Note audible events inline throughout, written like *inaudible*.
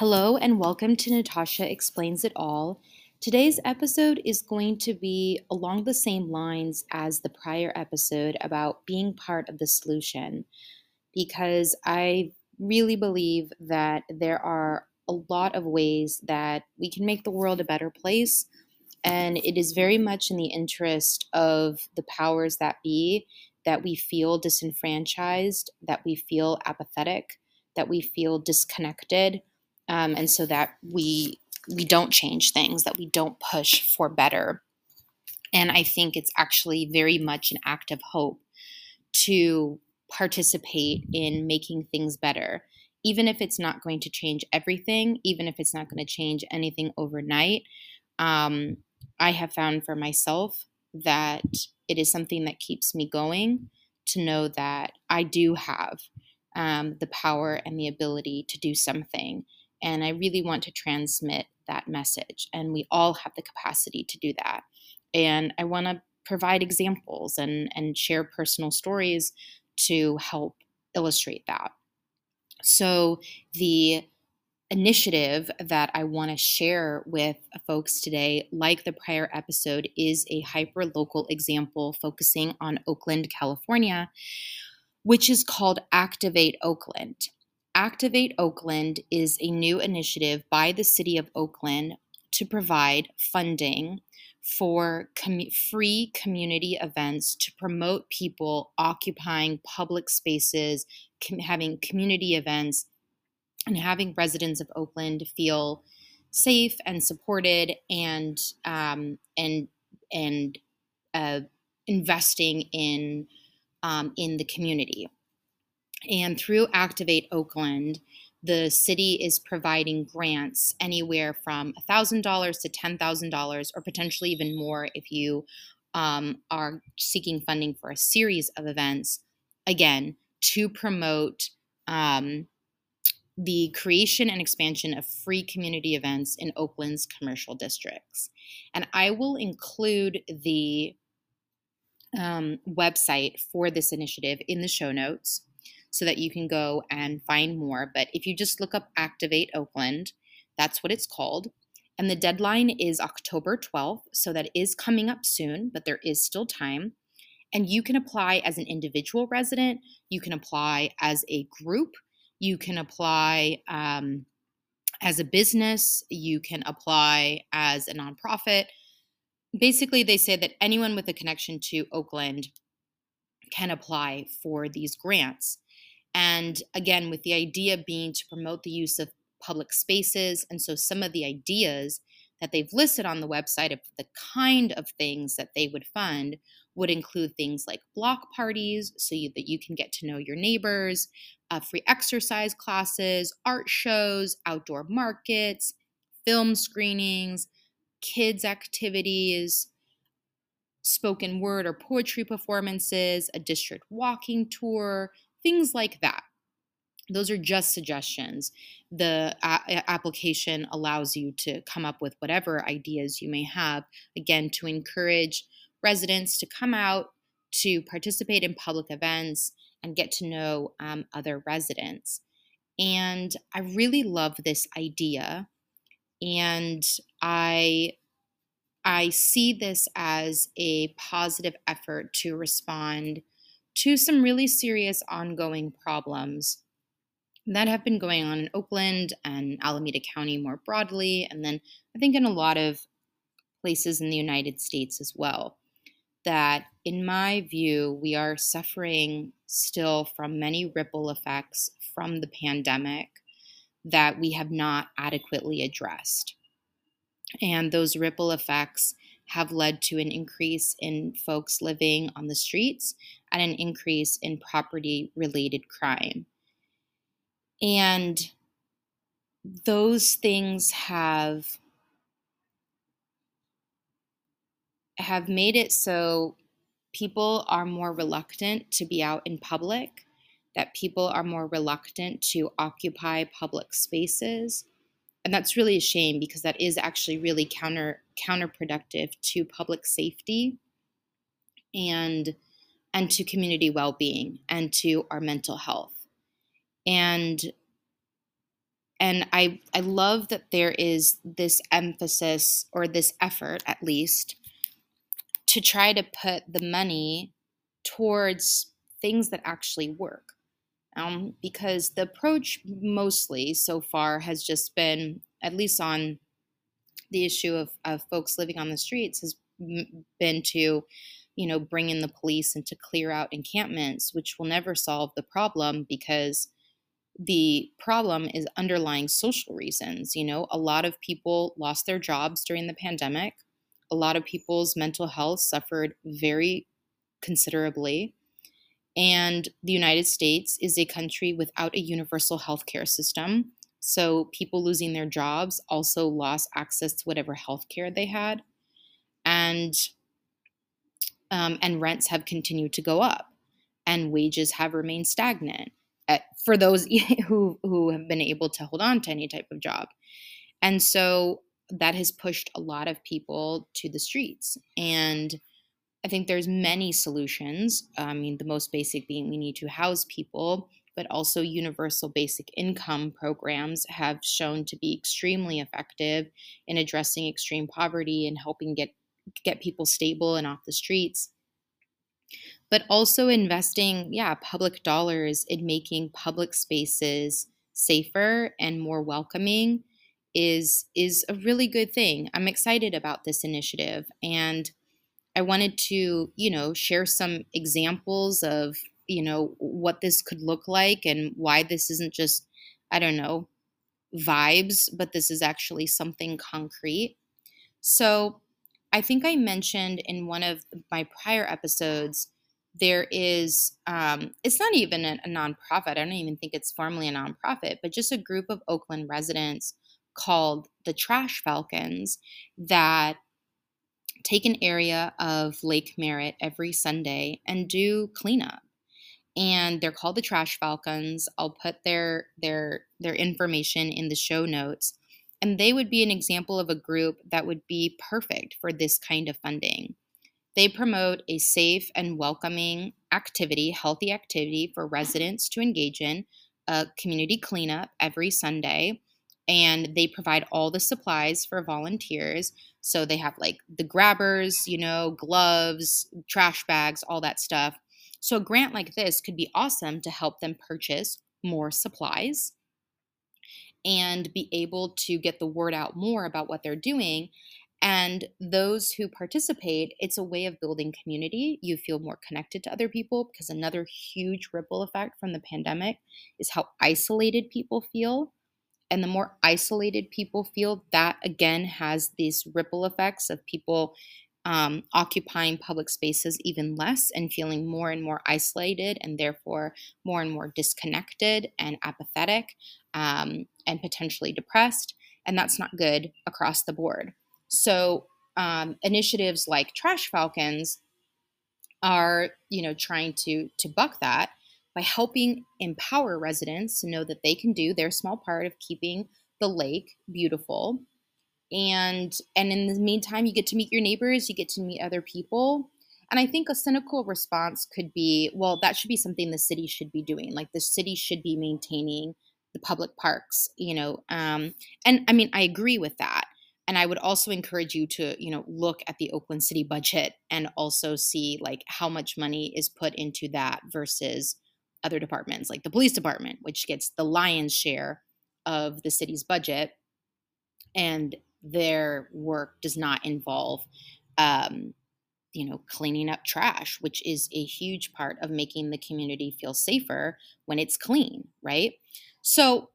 Hello, and welcome to Natasha Explains It All. Today's episode is going to be along the same lines as the prior episode about being part of the solution, because I really believe that there are a lot of ways that we can make the world a better place. And it is very much in the interest of the powers that be that we feel disenfranchised, that we feel apathetic, that we feel disconnected um, and so that we we don't change things, that we don't push for better. And I think it's actually very much an act of hope to participate in making things better, even if it's not going to change everything, even if it's not going to change anything overnight. Um, I have found for myself that it is something that keeps me going to know that I do have um, the power and the ability to do something. And I really want to transmit that message. And we all have the capacity to do that. And I want to provide examples and, and share personal stories to help illustrate that. So, the initiative that I want to share with folks today, like the prior episode, is a hyper local example focusing on Oakland, California, which is called Activate Oakland. Activate Oakland is a new initiative by the City of Oakland to provide funding for com- free community events to promote people occupying public spaces, com- having community events, and having residents of Oakland feel safe and supported and um, and and uh, investing in um, in the community. And through Activate Oakland, the city is providing grants anywhere from $1,000 to $10,000 or potentially even more if you um, are seeking funding for a series of events, again, to promote um, the creation and expansion of free community events in Oakland's commercial districts. And I will include the um, website for this initiative in the show notes so that you can go and find more. But if you just look up Activate Oakland, that's what it's called. And the deadline is October 12th, so that is coming up soon, but there is still time. And you can apply as an individual resident, you can apply as a group, you can apply um, as a business, you can apply as a nonprofit. Basically, they say that anyone with a connection to Oakland can apply for these grants. And again, with the idea being to promote the use of public spaces. And so some of the ideas that they've listed on the website of the kind of things that they would fund would include things like block parties so you, that you can get to know your neighbors, uh, free exercise classes, art shows, outdoor markets, film screenings, kids' activities, spoken word or poetry performances, a district walking tour, things like that. Those are just suggestions. The a- application allows you to come up with whatever ideas you may have, again, to encourage residents to come out to participate in public events and get to know um, other residents. And I really love this idea. And I I see this as a positive effort to respond to some really serious ongoing problems that have been going on in Oakland and Alameda County more broadly, and then I think in a lot of places in the United States as well. That, in my view, we are suffering still from many ripple effects from the pandemic that we have not adequately addressed. And those ripple effects have led to an increase in folks living on the streets and an increase in property related crime. And those things have have made it so people are more reluctant to be out in public, that people are more reluctant to occupy public spaces. And that's really a shame because that is actually really counter counterproductive to public safety and and to community well being and to our mental health. And and I I love that there is this emphasis or this effort at least to try to put the money towards things that actually work. Um, because the approach mostly so far has just been, at least on the issue of, of folks living on the streets, has been to, you know, bring in the police and to clear out encampments, which will never solve the problem because the problem is underlying social reasons. You know, a lot of people lost their jobs during the pandemic. A lot of people's mental health suffered very considerably. And the United States is a country without a universal healthcare system. So people losing their jobs also lost access to whatever healthcare they had. And um, and rents have continued to go up and wages have remained stagnant at, for those *laughs* who who have been able to hold on to any type of job. And so that has pushed a lot of people to the streets and I think there's many solutions. I mean, the most basic being we need to house people, but also universal basic income programs have shown to be extremely effective in addressing extreme poverty and helping get get people stable and off the streets. But also investing, yeah, public dollars in making public spaces safer and more welcoming is is a really good thing. I'm excited about this initiative and I wanted to, you know, share some examples of, you know, what this could look like and why this isn't just, I don't know, vibes, but this is actually something concrete. So, I think I mentioned in one of my prior episodes, there is, um, it's not even a, a nonprofit. I don't even think it's formally a nonprofit, but just a group of Oakland residents called the Trash Falcons that take an area of Lake Merritt every Sunday and do cleanup. And they're called the Trash Falcons. I'll put their their their information in the show notes. And they would be an example of a group that would be perfect for this kind of funding. They promote a safe and welcoming activity, healthy activity for residents to engage in, a community cleanup every Sunday and they provide all the supplies for volunteers. So they have like the grabbers, you know, gloves, trash bags, all that stuff. So a grant like this could be awesome to help them purchase more supplies and be able to get the word out more about what they're doing. And those who participate, it's a way of building community. You feel more connected to other people because another huge ripple effect from the pandemic is how isolated people feel and the more isolated people feel, that again has these ripple effects of people um, occupying public spaces even less and feeling more and more isolated and therefore more and more disconnected and apathetic um, and potentially depressed. And that's not good across the board. So, um, initiatives like Trash Falcons are, you know, trying to to buck that by helping empower residents to know that they can do their small part of keeping the lake beautiful. And and in the meantime you get to meet your neighbors you get to meet other people. And i think a cynical response could be well that should be something the city should be doing. Like the city should be maintaining the public parks you know um, and i mean i agree with that. And i would also encourage you to you know look at the oakland city budget and also see like how much money is put into that versus other departments, like the police department, which gets the lion's share of the city's budget, and their work does not involve, um, you know, cleaning up trash, which is a huge part of making the community feel safer when it's clean, right? So,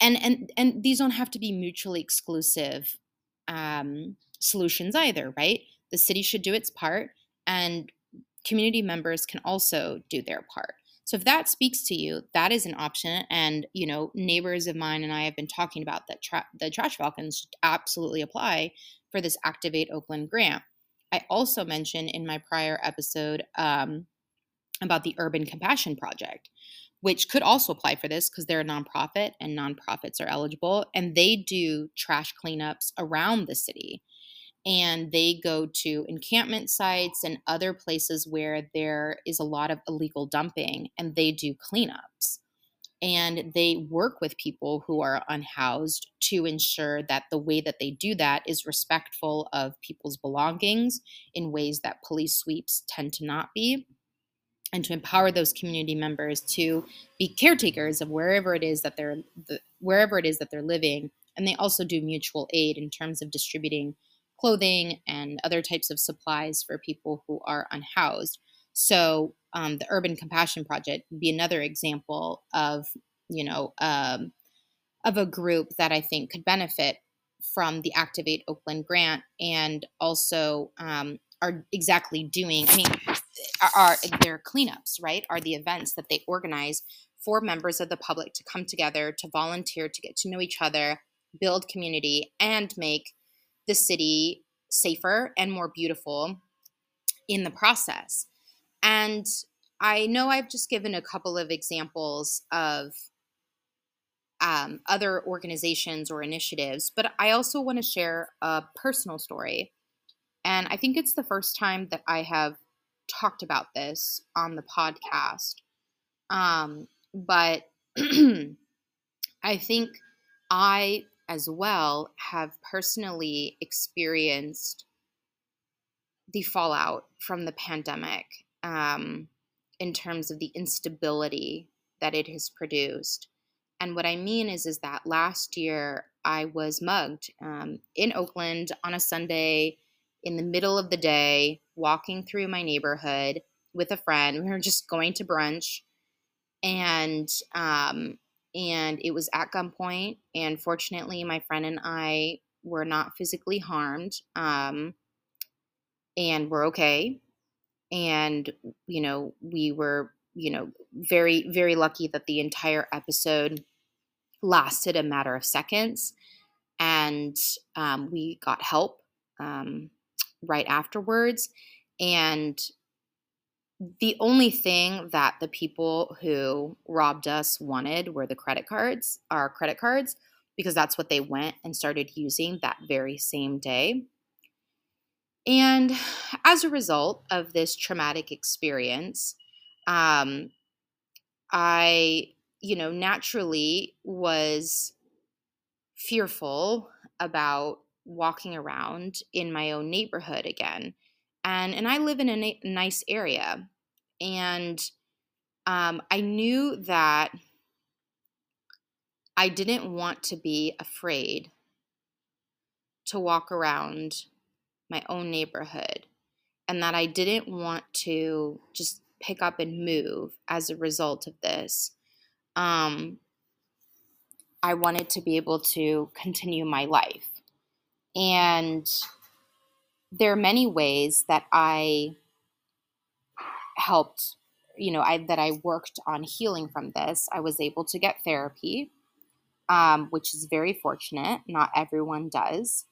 and and and these don't have to be mutually exclusive um, solutions either, right? The city should do its part, and community members can also do their part. So if that speaks to you, that is an option. And you know, neighbors of mine and I have been talking about that. Tra- the Trash Falcons absolutely apply for this Activate Oakland grant. I also mentioned in my prior episode um, about the Urban Compassion Project, which could also apply for this because they're a nonprofit and nonprofits are eligible, and they do trash cleanups around the city and they go to encampment sites and other places where there is a lot of illegal dumping and they do cleanups. and they work with people who are unhoused to ensure that the way that they do that is respectful of people's belongings in ways that police sweeps tend to not be and to empower those community members to be caretakers of wherever it is that they're the, wherever it is that they're living and they also do mutual aid in terms of distributing clothing and other types of supplies for people who are unhoused so um, the urban compassion project would be another example of you know um, of a group that i think could benefit from the activate oakland grant and also um, are exactly doing i mean are, are their cleanups, right? Are the events that they organize for members of the public to come together, to volunteer, to get to know each other, build community, and make the city safer and more beautiful in the process. And I know I've just given a couple of examples of um, other organizations or initiatives, but I also want to share a personal story. And I think it's the first time that I have talked about this on the podcast. Um, but *clears throat* I think I, as well, have personally experienced the fallout from the pandemic um, in terms of the instability that it has produced. And what I mean is, is that last year I was mugged um, in Oakland on a Sunday in the middle of the day walking through my neighborhood with a friend. We were just going to brunch, and um, and it was at gunpoint. And fortunately, my friend and I were not physically harmed, um, and we're okay. And you know, we were you know very very lucky that the entire episode lasted a matter of seconds, and um, we got help. Um, right afterwards. And the only thing that the people who robbed us wanted were the credit cards, our credit cards, because that's what they went and started using that very same day. And as a result of this traumatic experience, um, I, you know, naturally was fearful about walking around in my own neighborhood again. And and I live in a na- nice area, and um, I knew that I didn't want to be afraid to walk around my own neighborhood, and that I didn't want to just pick up and move as a result of this. Um, I wanted to be able to continue my life. And there are many ways that I helped, you know, I that I worked on healing from this. I was able to get therapy, um, which is very fortunate. Not everyone does.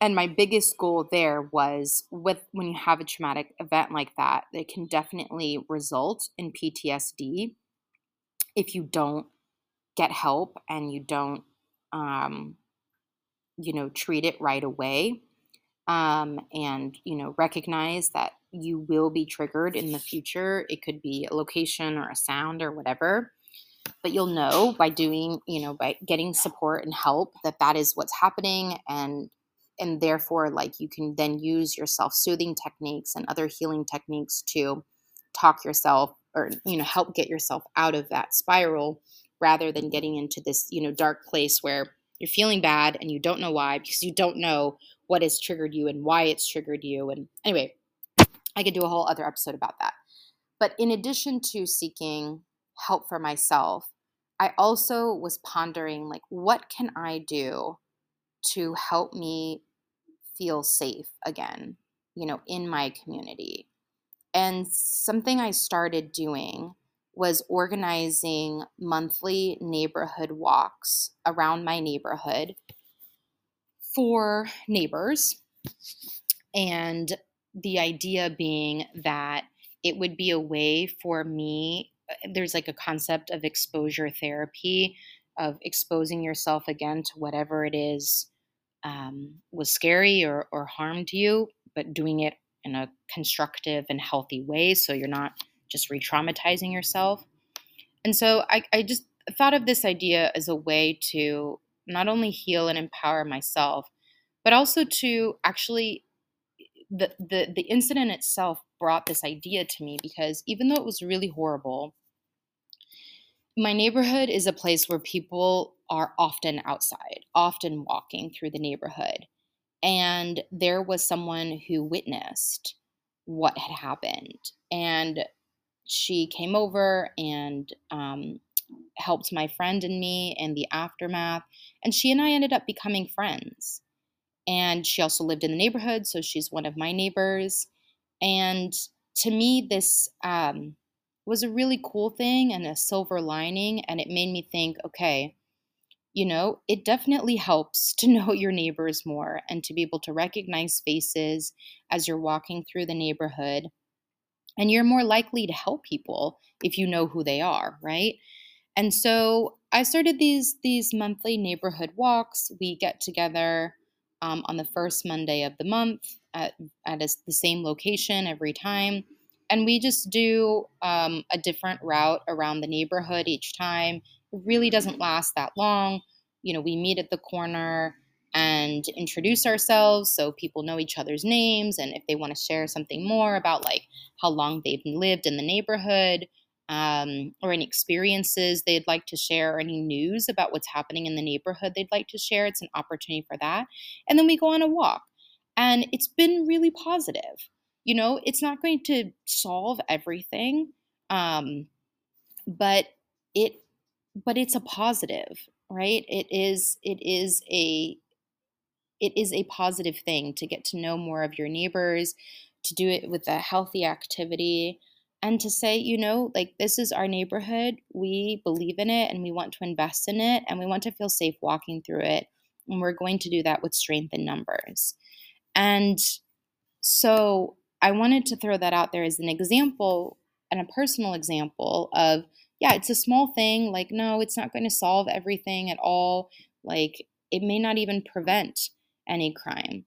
And my biggest goal there was with when you have a traumatic event like that, it can definitely result in PTSD if you don't get help and you don't um, you know, treat it right away um, and, you know, recognize that you will be triggered in the future. It could be a location or a sound or whatever. But you'll know by doing, you know, by getting support and help that that is what's happening and and therefore like you can then use your self-soothing techniques and other healing techniques to talk yourself or you know help get yourself out of that spiral rather than getting into this you know dark place where you're feeling bad and you don't know why because you don't know what has triggered you and why it's triggered you. And anyway, I could do a whole other episode about that. But in addition to seeking help for myself, I also was pondering like what can I do to help me feel safe again, you know, in my community. And something I started doing was organizing monthly neighborhood walks around my neighborhood for neighbors. And the idea being that it would be a way for me, there's like a concept of exposure therapy, of exposing yourself again to whatever it is um, was scary or, or harmed you, but doing it in a constructive and healthy way so you're not just re traumatizing yourself. And so I, I just thought of this idea as a way to not only heal and empower myself, but also to actually the, the the incident itself brought this idea to me because even though it was really horrible, my neighborhood is a place where people are often outside, often walking through the neighborhood. And there was someone who witnessed what had happened. And she came over and um, helped my friend and me in the aftermath. And she and I ended up becoming friends. And she also lived in the neighborhood, so she's one of my neighbors. And to me, this um, was a really cool thing and a silver lining. And it made me think okay, you know, it definitely helps *laughs* to know your neighbors more and to be able to recognize faces as you're walking through the neighborhood. And you're more likely to help people if you know who they are, right? And so I started these these monthly neighborhood walks. We get together um, on the first Monday of the month at, at a, the same location every time. And we just do um, a different route around the neighborhood each time. It really doesn't last that long. You know, we meet at the corner and introduce ourselves so people know each other's names and if they want to share something more about like how long they've lived in the neighborhood um, or any experiences they'd like to share, or any news about what's happening in the neighborhood they'd like to share. It's an opportunity for that. And then we go on a walk. And it's been really positive. You know, it's not going to solve everything, um, but it but it's a positive, right? It is it is a it is a positive thing to get to know more of your neighbors, to do it with a healthy activity and to say, you know, like this is our neighborhood. We believe in it and we want to invest in it and we want to feel safe walking through it. And we're going to do that with strength in numbers. And so I wanted to throw that out there as an example and a personal example of, yeah, it's a small thing. Like, no, it's not going to solve everything at all. Like, it may not even prevent any crime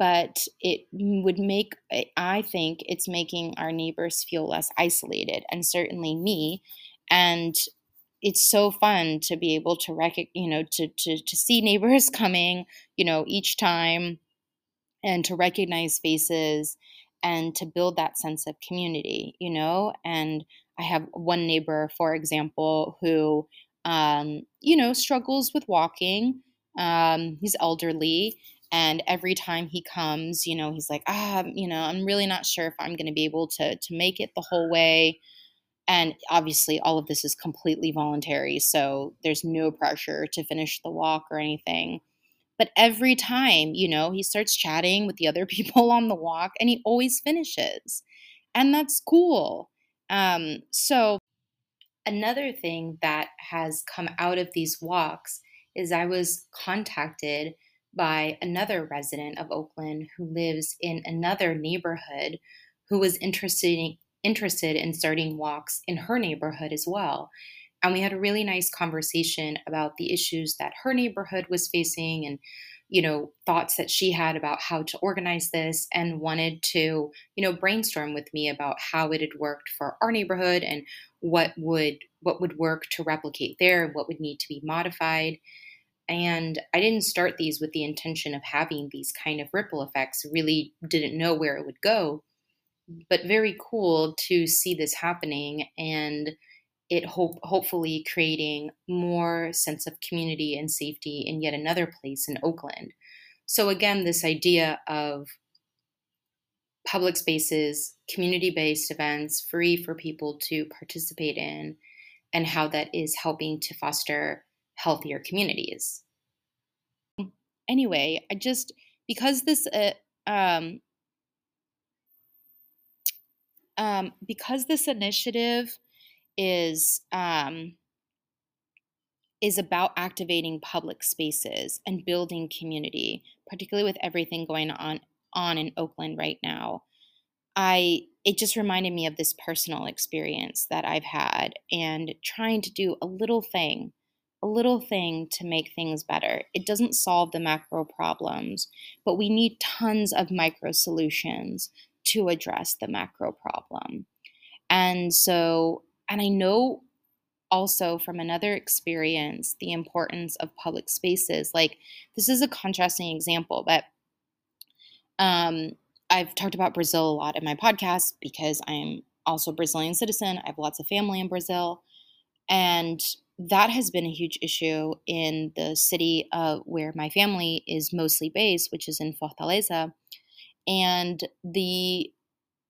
but it would make i think it's making our neighbors feel less isolated and certainly me and it's so fun to be able to rec- you know to, to to see *laughs* neighbors coming you know each time and to recognize faces and to build that sense of community you know? And i have one neighbor for example who um, you know struggles with walking um, he's elderly and every time he comes you know he's like ah you know i'm really not sure if i'm going to be able to to make it the whole way. And obviously all of this is completely voluntary so there's no pressure to finish the walk or anything. But every time you know he starts chatting with the other *laughs* people on the walk and he always finishes and that's cool. Um, so another thing that has come out of these walks is i was contacted by another resident of Oakland who lives in another neighborhood who was interested in, interested in starting walks in her neighborhood as well. And we had a really nice conversation about the issues that her neighborhood was facing and you know thoughts that she had about how to organize this and wanted to you know brainstorm with me about how it had worked for our neighborhood and what would what would work to replicate there what would need to be modified and I didn't start these with the intention of having these kind of ripple effects, really didn't know where it would go. But very cool to see this happening and it hope hopefully creating more sense of community and safety in yet another place in Oakland. So again, this idea of public spaces, community-based events, free for people to participate in, and how that is helping to foster healthier communities. Anyway, I just because this uh, um, um, because this initiative is um, is about activating public spaces and building community, particularly with everything going on on in Oakland right now. I it just reminded me of this personal experience that I've had and trying to do a little thing a little thing to make things better. It doesn't solve the macro problems, but we need tons of micro solutions to address the macro problem. And so, and I know also from another experience the importance of public spaces. Like this is a contrasting example, but um, I've talked about Brazil a lot in my podcast because I'm also a Brazilian citizen. I have lots of family in Brazil, and that has been a huge issue in the city uh, where my family is mostly based, which is in Fortaleza. And the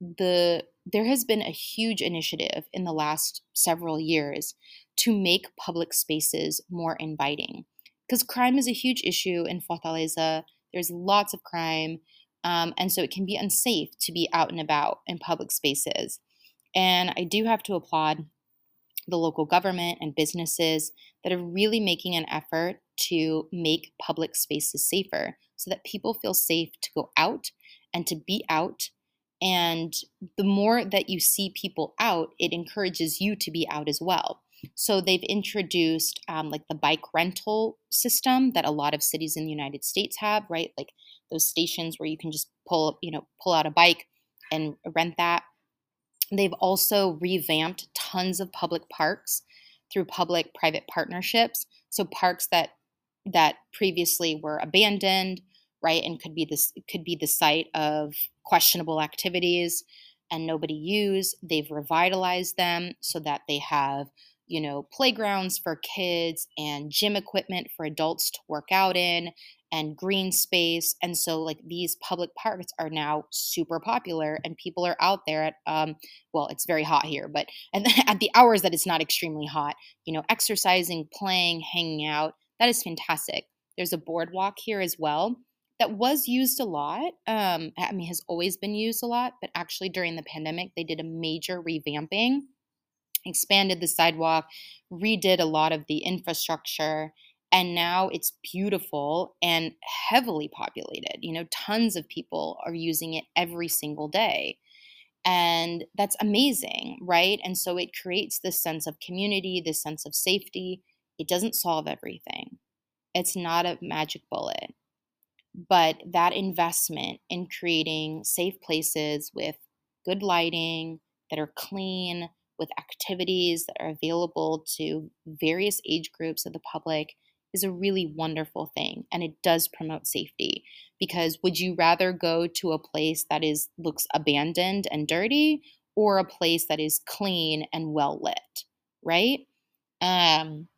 the there has been a huge initiative in the last several years to make public spaces more inviting because crime is a huge issue in Fortaleza. There's lots of crime, um, and so it can be unsafe to be out and about in public spaces. And I do have to applaud the local government and businesses that are really making an effort to make public spaces safer so that people feel safe to go out and to be out. And the more that you see people out, it encourages you to be out as well. So they've introduced um, like the bike rental system that a lot of cities in the United States have, right? Like those stations where you can just pull, you know, pull out a bike and rent that. They've also revamped tons of public parks through public private partnerships. So parks that that previously were abandoned, right, and could be this could be the site of questionable activities and nobody used. They've revitalized them so that they have you know, playgrounds for kids and gym equipment for adults to work out in and green space. And so, like, these public parks are now super popular, and people are out there at, um, well, it's very hot here, but *laughs* the, at the hours that it's not extremely hot, you know, exercising, playing, hanging out. That is fantastic. There's a boardwalk here as well that was used a lot. Um, I mean, has always been used a lot, but actually during the pandemic, they did a major revamping expanded the sidewalk, redid a lot of the infrastructure, and now it's beautiful and heavily populated. You know, tons of people are using it every single day. And that's amazing, right? And so it creates this sense of community, this sense of safety. It doesn't solve everything, it's not a magic bullet. But that investment in creating safe places with good lighting that are clean, with activities that are available to various age groups of the public is a really wonderful thing and it does promote safety because would you rather go to a place that is looks abandoned and dirty or a place that is clean and well lit right? Um,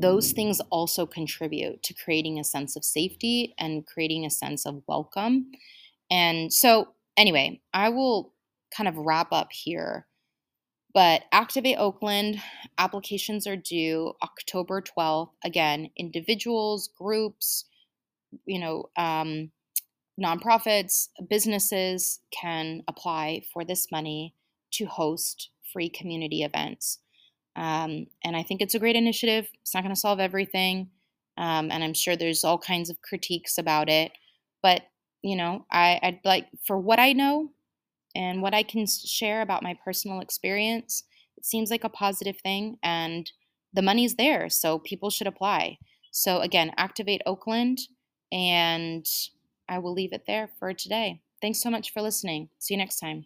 those things also contribute to creating a sense of safety and creating a sense of welcome. And so anyway i will kind of wrap up here but Activate Oakland applications are due October 12th. Again, individuals, groups, you know, um, nonprofits, businesses can apply for this money to host free community events. Um, and I think it's a great initiative. It's not going to solve everything. Um, and I'm sure there's all kinds of critiques about it. But, you know, I, I'd like, for what I know, and what I can share about my personal experience, it seems like a positive thing and the money's there, so people should apply. So again, activate Oakland and I will leave it there for today. Thanks so much for listening. See you next time.